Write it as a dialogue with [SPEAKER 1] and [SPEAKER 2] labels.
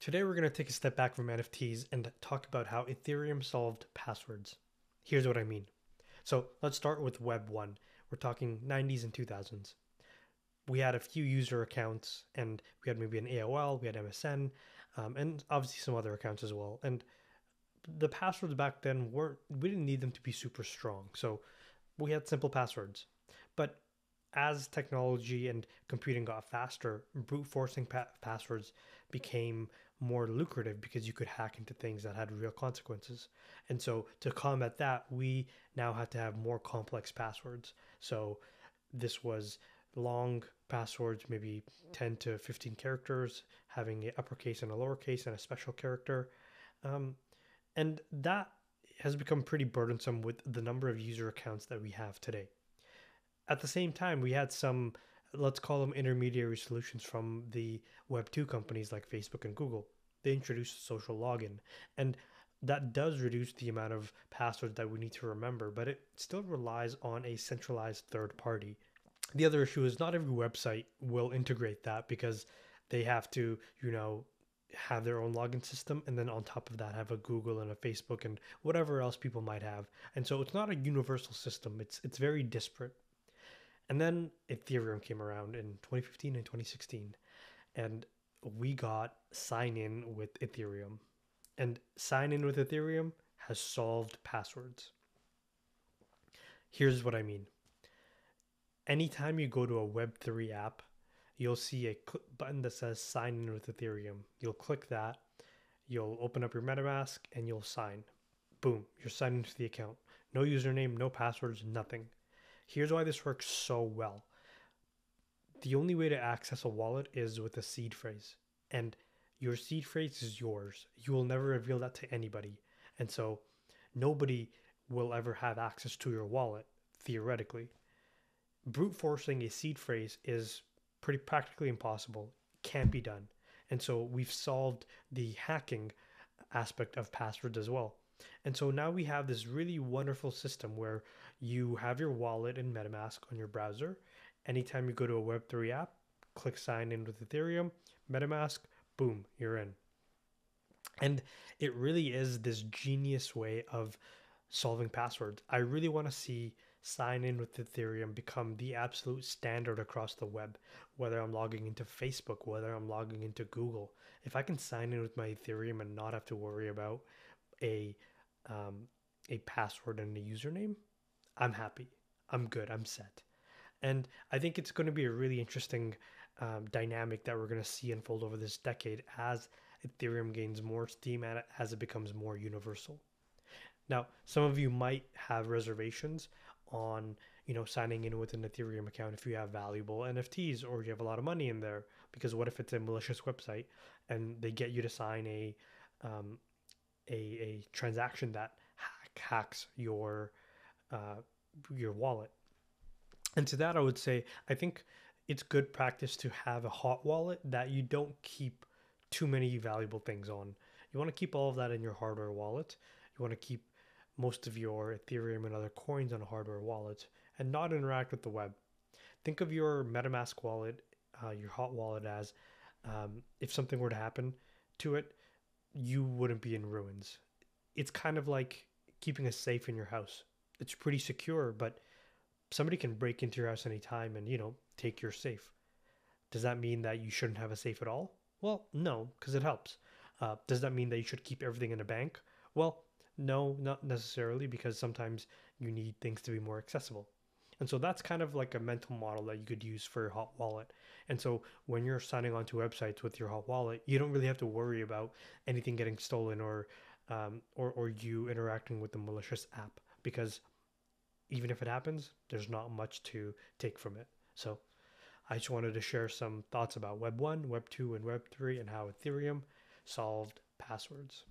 [SPEAKER 1] Today, we're going to take a step back from NFTs and talk about how Ethereum solved passwords. Here's what I mean. So, let's start with Web 1. We're talking 90s and 2000s. We had a few user accounts, and we had maybe an AOL, we had MSN, um, and obviously some other accounts as well. And the passwords back then weren't, we didn't need them to be super strong. So, we had simple passwords. But as technology and computing got faster, brute forcing pa- passwords became more lucrative because you could hack into things that had real consequences. And so to combat that, we now had to have more complex passwords. So this was long passwords, maybe 10 to 15 characters, having an uppercase and a lowercase and a special character. Um, and that has become pretty burdensome with the number of user accounts that we have today. At the same time, we had some let's call them intermediary solutions from the Web2 companies like Facebook and Google. They introduced social login, and that does reduce the amount of passwords that we need to remember, but it still relies on a centralized third party. The other issue is not every website will integrate that because they have to, you know, have their own login system and then on top of that have a Google and a Facebook and whatever else people might have. And so it's not a universal system. It's it's very disparate. And then Ethereum came around in 2015 and 2016, and we got sign in with Ethereum. And sign in with Ethereum has solved passwords. Here's what I mean. Anytime you go to a Web3 app, you'll see a button that says sign in with Ethereum. You'll click that, you'll open up your MetaMask, and you'll sign. Boom, you're signed into the account. No username, no passwords, nothing. Here's why this works so well. The only way to access a wallet is with a seed phrase, and your seed phrase is yours. You will never reveal that to anybody. And so nobody will ever have access to your wallet, theoretically. Brute forcing a seed phrase is pretty practically impossible. Can't be done. And so we've solved the hacking aspect of passwords as well. And so now we have this really wonderful system where you have your wallet in MetaMask on your browser. Anytime you go to a Web3 app, click sign in with Ethereum, MetaMask, boom, you're in. And it really is this genius way of solving passwords. I really want to see sign in with Ethereum become the absolute standard across the web, whether I'm logging into Facebook, whether I'm logging into Google. If I can sign in with my Ethereum and not have to worry about a um, a password and a username, I'm happy. I'm good. I'm set. And I think it's going to be a really interesting um, dynamic that we're going to see unfold over this decade as Ethereum gains more steam and as it becomes more universal. Now, some of you might have reservations on, you know, signing in with an Ethereum account if you have valuable NFTs or you have a lot of money in there. Because what if it's a malicious website and they get you to sign a um, a, a transaction that hack, hacks your uh, your wallet. And to that, I would say I think it's good practice to have a hot wallet that you don't keep too many valuable things on. You want to keep all of that in your hardware wallet. You want to keep most of your Ethereum and other coins on a hardware wallet and not interact with the web. Think of your MetaMask wallet, uh, your hot wallet, as um, if something were to happen to it, you wouldn't be in ruins. It's kind of like keeping a safe in your house. It's pretty secure, but somebody can break into your house anytime and, you know, take your safe. Does that mean that you shouldn't have a safe at all? Well, no, because it helps. Uh, does that mean that you should keep everything in a bank? Well, no, not necessarily, because sometimes you need things to be more accessible. And so that's kind of like a mental model that you could use for your hot wallet. And so when you're signing onto websites with your hot wallet, you don't really have to worry about anything getting stolen or um, or or you interacting with the malicious app because even if it happens, there's not much to take from it. So I just wanted to share some thoughts about Web 1, Web 2, and Web 3 and how Ethereum solved passwords.